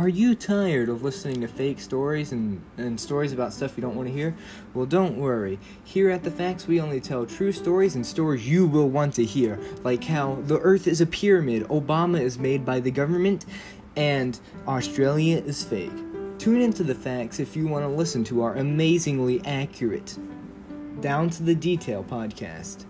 Are you tired of listening to fake stories and, and stories about stuff you don't want to hear? Well, don't worry. Here at The Fax, we only tell true stories and stories you will want to hear, like how the Earth is a pyramid, Obama is made by the government, and Australia is fake. Tune into The Fax if you want to listen to our amazingly accurate, down to the detail podcast.